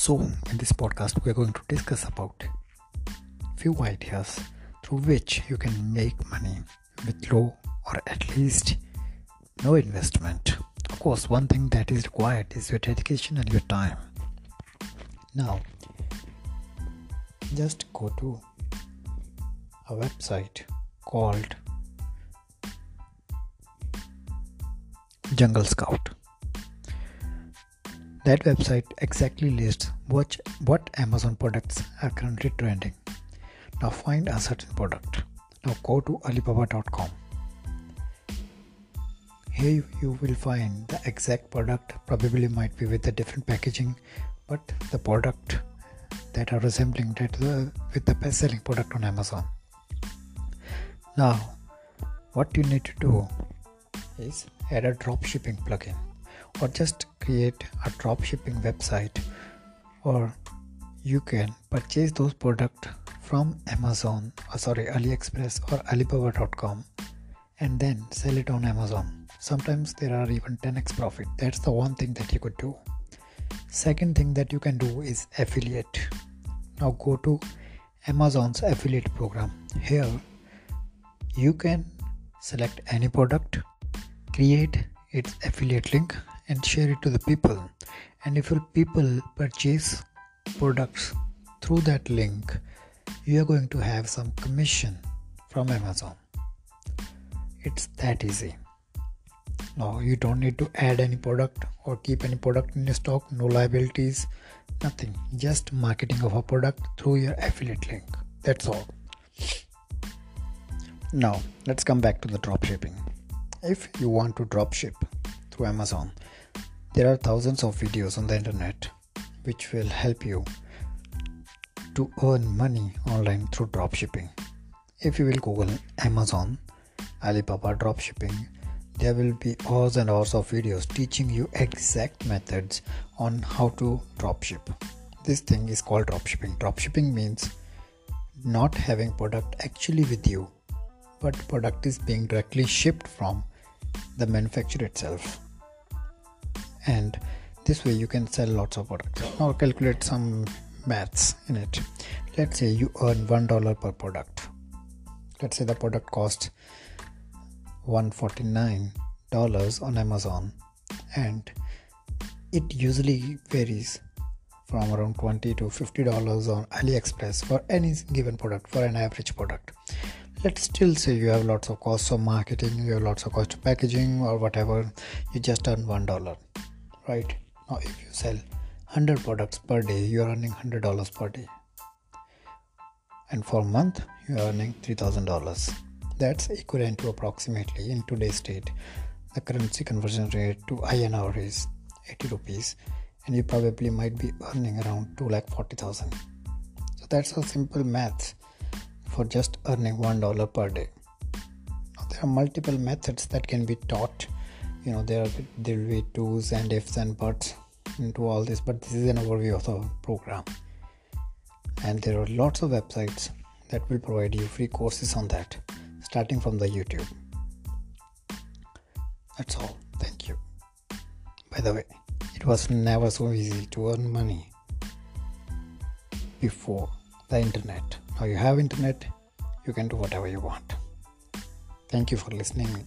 So, in this podcast, we are going to discuss about few ideas through which you can make money with low or at least no investment. Of course, one thing that is required is your dedication and your time. Now, just go to a website called Jungle Scout that website exactly lists what, what Amazon products are currently trending. Now find a certain product. Now go to alibaba.com. Here you will find the exact product, probably might be with a different packaging, but the product that are resembling that the, with the best selling product on Amazon. Now, what you need to do is add a drop shipping plugin or just create a dropshipping website or you can purchase those products from amazon or uh, sorry aliexpress or alibaba.com and then sell it on amazon. Sometimes there are even 10x profit. That's the one thing that you could do. Second thing that you can do is affiliate. Now go to amazon's affiliate program. Here you can select any product create its affiliate link and share it to the people. And if your people purchase products through that link you are going to have some commission from amazon. It's that easy. Now you don't need to add any product or keep any product in your stock no liabilities nothing. Just marketing of a product through your affiliate link. That's all. Now let's come back to the dropshipping. if you want to drop through amazon there are thousands of videos on the internet which will help you to earn money online through dropshipping. If you will Google Amazon, Alibaba dropshipping, there will be hours and hours of videos teaching you exact methods on how to dropship. This thing is called dropshipping. Dropshipping means not having product actually with you, but product is being directly shipped from the manufacturer itself and this way you can sell lots of products. Now calculate some maths in it. Let's say you earn one dollar per product. Let's say the product costs 149 dollars on amazon and it usually varies from around 20 to 50 dollars on aliexpress for any given product for an average product. Let's still say you have lots of costs of marketing you have lots of cost of packaging or whatever you just earn one dollar right? Now if you sell 100 products per day you are earning $100 per day. And for a month you are earning $3000 that's equivalent to approximately in today's state the currency conversion rate to INR is 80 rupees and you probably might be earning around 2 lakh 40,000 so that's a simple math for just earning $1 per day. Now there are multiple methods that can be taught you know there there will be do's and ifs and buts into all this but this is an overview of the program. And there are lots of websites that will provide you free courses on that starting from the youtube. That's all. Thank you. By the way it was never so easy to earn money before the internet. Now you have internet you can do whatever you want. Thank you for listening